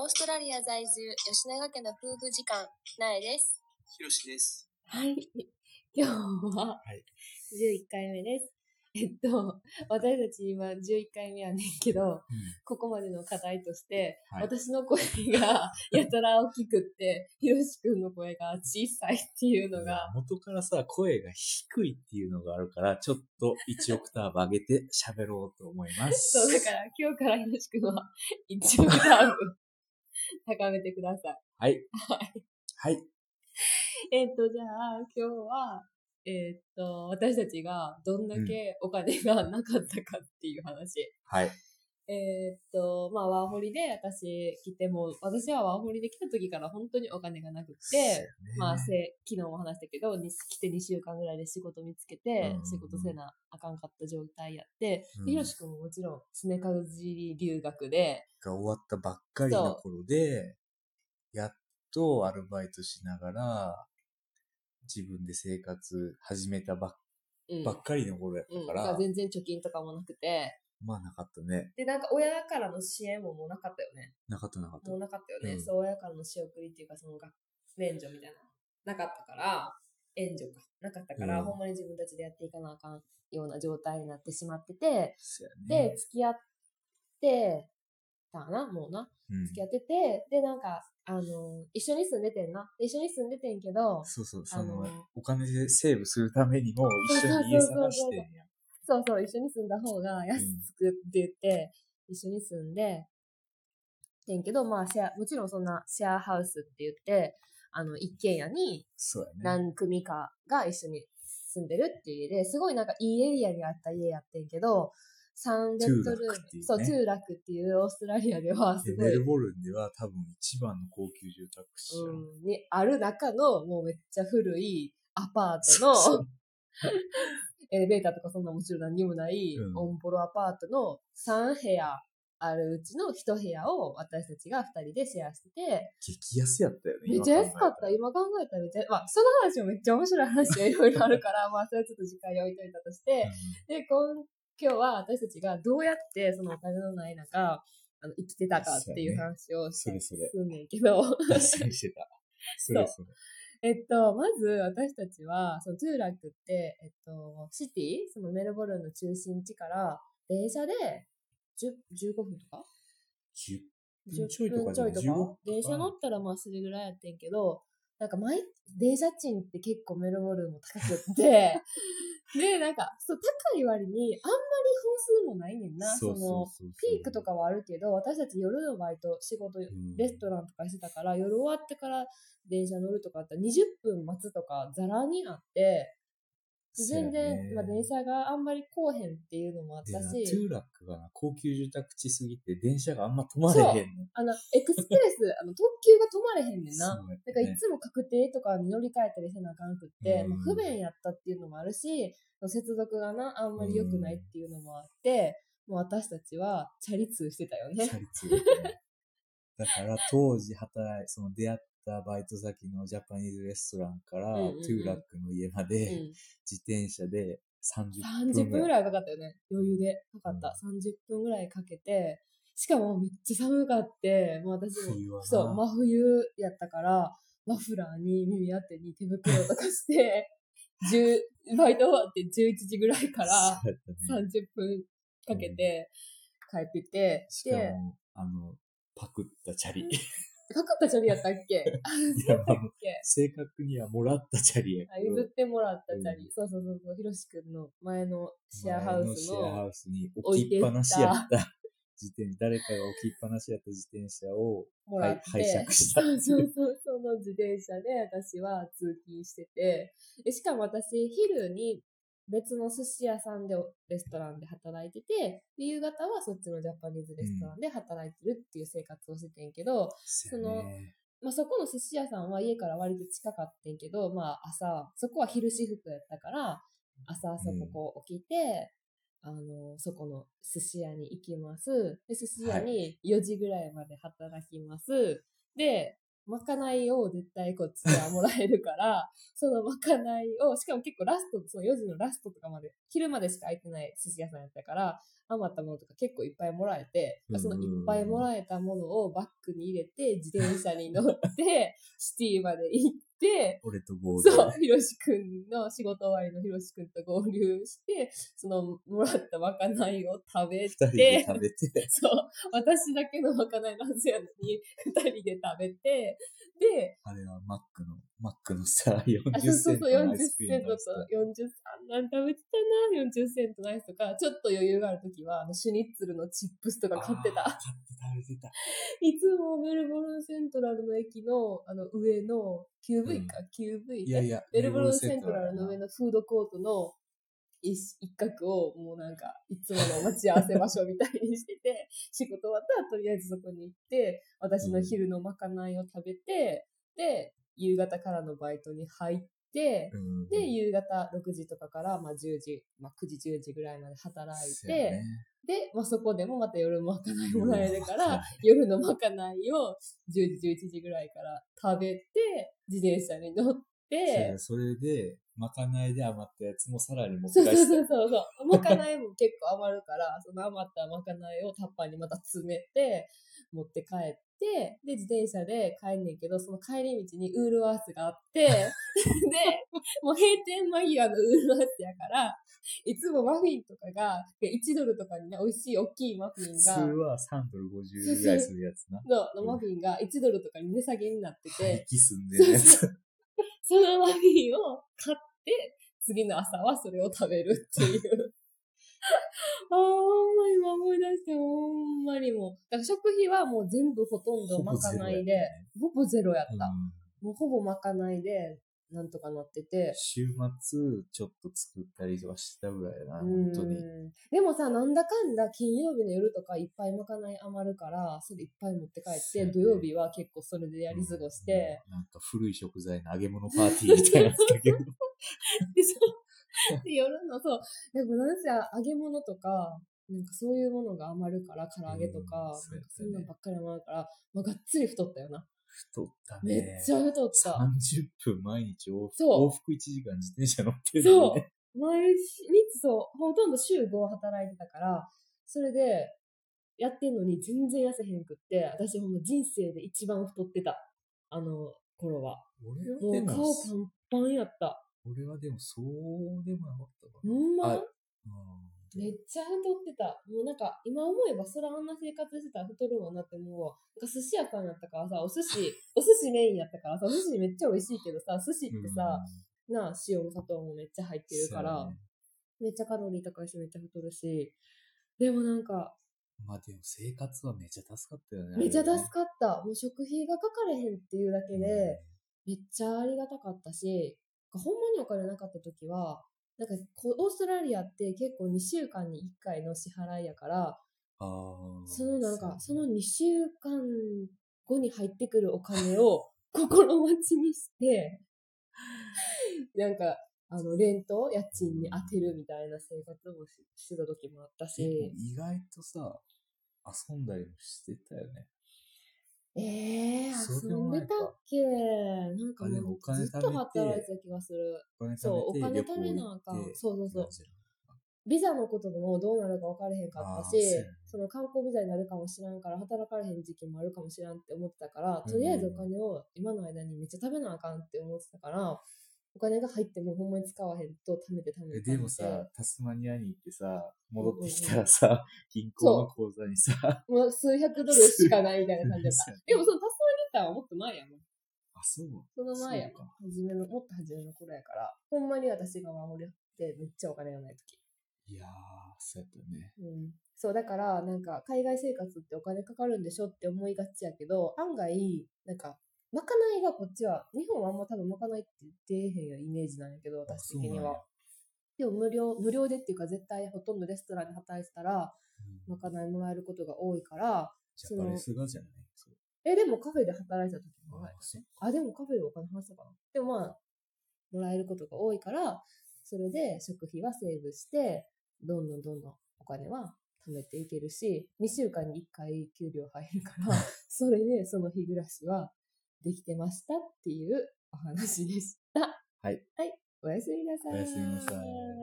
オーストラリア在住、吉永家の夫婦時間、なえです。ひろしです。はい。今日ははい、11回目です。えっと、私たち今11回目やねんけど、ここまでの課題として、はい私の声が やたら大きくって、ひろしくんの声が小さいっていうのが、元からさ、声が低いっていうのがあるから、ちょっと1オクターブ上げて喋ろうと思います。そう、だから今日からひろしくんは一応多分 高めてください。はい。はい。はい。えっと、じゃあ、今日は、えっと、私たちがどんだけお金がなかったかっていう話。はい。えっと、まあ、ワーホリで私来ても、私はワーホリで来た時から本当にお金がなくって、まあ、せ昨日も話したけど、に来て2週間ぐらいで仕事見つけてうん、仕事せなあかんかった状態やって、うん。でひろしくんももちろん、すねかじり留学で、が終わったばっかりの頃で、やっとアルバイトしながら、自分で生活始めたばっうん。ばっかりの頃やっうん、たから、全然貯金とかもなくて、まあなかったね。で、なんか親からの支援ももうなかったよね。なかったなかったもう。なかったよね。うんそう、親からの仕送りっていうか、その学免除みたいなのなかったから、援助か。なかったから、うんほんまに自分たちでやっていかなあかんような状態になってしまってて、ねで、付き合ってたかな、もうな。うん付き合ってて、で、なんか、あの、一緒に住んでてんな。一緒に住んでてんけど、そうそう、あその、のお金でセーブするためにも一緒に家探して。そうそう、一緒に住んだ方が安くって言って、一緒に住んで、てんけど、まあ、シェア、もちろんそんなシェアハウスって言って、あの、一軒家に。何組かが一緒に住んでるっていう。家で、すごいなんかいいエリアにあった家やってんけど、3ベッドルーム、ねそう、トゥーラックっていうオーストラリアではすごい、でメルボルンでは多分一番の高級住宅地うん、にある中のもうめっちゃ古いアパートの、そうそうエレベーターとかそんなもちろん何にもない、うんオンボロアパートの3部屋あるうちの1部屋を私たちが2人でシェアしてて、激安やったよね。めっちゃ安かった。今考えたらめっちゃ、まあ、その話もめっちゃ面白い話がいろいろあるから、まあ、それはちょっと時間に置いといたとして、で、今今日は私たちがどうやってそのお金のない中、あの生きてたかっていう話をしそれそれすんねんけど、脱線してた。それそれ。えっと、まず私たちは、そのトゥーラックって、えっと、シティ、そのメルボルンの中心地から、電車で10 15分とか？10分ちょいとか10分ちょいとか。電車乗ったらまあそれぐらいやってんけど、なんか毎、電車賃って結構メルボルンも高くって、で、なんか、そう、高い割にあんまり本数もないねんな。そうの。ピークとかはあるけど、私たち夜のバイト、仕事、んレストランとかしてたから、夜終わってから電車乗るとかあったら20分待つとかザラにあって、全然、まあ電車があんまり来おへんっていうのもあったし、ゥーラックがな高級住宅地すぎて電車があんま止まれへんの。あの、エクスプレス、あの、特急が止まれへんねんな。だからいつも確定とかに乗り換えたりせなあかんくって、うんまあ、不便やったっていうのもあるし、接続がな、あんまり良くないっていうのもあって、もう私たちはチャリ通してたよねチ。ャリ通ねだから当時働い、その出会ったバイト先のジャパニーズレストランから、うんうんうんトゥーラックの家まうで、ん。自転車で30 30分ぐらい。分ぐらいかかったよね。余裕で。かかった。30分ぐらいかけて、しかもめっちゃ寒かって、もう私も、そう、真冬やったから、マフラーに耳当てに手袋とかして、10バイト終わって11時ぐらいからそうやったね30分かけて帰ってきて、しかで、も、あの、パクったチャリ。かかったチャリやったっけ？いや、まあだっけ？正確にはもらったチャリやあ譲ってもらったチャリ。うんそうそうそうそう、ひろしくんの前のシェアハウス前のシェアハの、ウスに置きっぱなしやった。自転誰かが置きっぱなしやった自転車を拝借した。そうそうそう、その自転車で私は通勤してて、でしかも私、昼に別の寿司屋さんでレストランで働いてて、で夕方はそっちのジャパニーズレストランで働いてるっていう生活をしててんけど、そやねまあ、そこの寿司屋さんは家から割と近かってんけど、まあ朝、そこは昼シフトやったから、朝そここ起きて、あの、そこの寿司屋に行きます。で、寿司屋に4時ぐらいまで働きます。で、まかないを絶対こっちはもらえるから、そのまかないを、しかも結構ラスト、その4時のラストとかまで、昼までしか空いてない寿司屋さんやったから、余ったものとか結構いっぱいもらえて、うん。そのいっぱいもらえたものをバッグに入れて、自転車に乗って、シティまで行って、俺と合流。そう、ひろしくんの仕事終わりのひろしくんと合流して、そのもらったまかないを食べ二人でて、食べて、そう、私だけのまかないのはずやのに、二人で食べて、で、あれはマックの、マックのさ、40あ、そうそうそう、セントのア40イスクリームセントと43なん食べてた？な、40セントのアイスとか、ちょっと余裕があるときは、あの、シュニッツルのチップスとか買ってた。買って食べてた。いつもメルボルンセントラルの駅の、あの、上の QV か、QV いやいや、メルボルンセントラルの上のフードコートの一一角をもうなんかいつもの待ち合わせ場所みたいにしてて、仕事終わったらとりあえずそこに行って、私の昼のまかないを食べて、で、夕方からのバイトに入って、うんで、夕方6時とかから、まあ、10時、まあ、9時、10時ぐらいまで働いて、ね。で、まあ、そこでもまた夜まかないもらえるかうんら、夜のまかないを10時、11時ぐらいから食べて、自転車に乗ってや、それで、まかないで余ったやつもさらに持って。そうそう帰してそうそう。まかないも結構余るから、その余ったまかないをタッパーにまた詰めて、持って帰って、で、自転車で帰んねんけど、その帰り道にウールワースがあって、で、もう。閉店間際のウールワースやから、いつもマフィンとかが、1ドルとかにね、美味しい大きいマフィン普通が、は3ドル50ぐらいするやつな。ののマフィンが1ドルとかに値下げになってて、廃棄すんでるやつ。そのマフィンを買って、次の朝はそれを食べるっていう。あー、ほんま今思い出して、ほんまにもう。だから食費はもう全部ほとんどまかないで、ほぼゼロやった。うんもうほぼまかないで、なんとかなってて。週末、ちょっと作ったりはしたぐらいやな、うん本当に。でもさ、なんだかんだ金曜日の夜とかいっぱいまかない余るから、それいっぱい持って帰って、土曜日は結構それでやり過ごして、うん。なんか古い食材の揚げ物パーティーみたいなやつだけど。で、そう。で、夜の、そう。でもなんせ揚げ物とか、なんかそういうものが余るから、唐揚げとか、うんそねそんなんばっかり余るから、まあ、がっつり太ったよな。太ったね。めっちゃ太った。30分毎日往復そう往復1時間自転車乗ってるのにね。毎日、そう、ほとんど週5働いてたから、それで、やってんのに全然痩せへんくって、私ほんま人生で一番太ってた。あの頃は。俺はでもう顔も、パンパンやった。俺はでもそうでもなかったかな。ほんま？あめっちゃ太ってた。もうなんか、今思えばそれあんな生活してたら太るわなって思うわ。なんか寿司屋さんやったからさ、お寿司、お寿司メインやったからさ、お寿司めっちゃ美味しいけどさ、寿司ってさ、なあ、塩も砂糖もめっちゃ入ってるから、めっちゃカロリー高いしめっちゃ太るし、でもなんか、まあでも生活はめっちゃ助かったよね。めっちゃ助っかった。もう食費がかかれへんっていうだけで、めっちゃありがたかったし、ほんまにお金なかった時は、なんかオーストラリアって結構2週間に1回の支払いやから。そのなんか、そのう2週間後に入ってくるお金を 心待ちにして、なんか、あの、レント、家賃に当てるみたいな生活もししてた時もあったし、意外とさ、遊んだりもしてたよね。ええー、遊んでたっけ？なんかももうずっと働いてた気がする。そうお金貯めなあかんそうそうそう。ビザのこともどうなるか分からへんかったしその観光ビザになるかもしらんから、働かれへん時期もあるかもしらんって思ってたから、うんとりあえずお金を今の間にめっちゃ食べなあかんって思ってたから、お金が入ってもほんまに使わへんと貯めて貯めえて。でもさ、タスマニアに行ってさ、戻ってきたらさ、銀行の口座にさ、もう数百ドルしかないみたいな感じだった。でもそのタスマニアはもっと前やもん。あ、そうその前やか初めの、もっと初めの頃やから、ほんまに私が守りってめっちゃお金がない時。いやー、そうやったね。うん。そう、だから、なんか、海外生活ってお金かかるんでしょって思いがちやけど、案外、なんか、まかないがこっちは、日本はあんま多分まかないって出えへんやイメージなんやけど、私的には。でも無料、無料でっていうか絶対ほとんどレストランで働いてたら、うん。まかないもらえることが多いから、そう。え、でもカフェで働いてた時もああ、でもカフェでお金払ってたかな。でもまあ、もらえることが多いから、それで食費はセーブして、どんどんどんどんお金は貯めていけるし、2週間に1回給料入るから、それでその日暮らしはできてましたっていうお話でした。はい。はい。おやすみなさい。おやすみなさい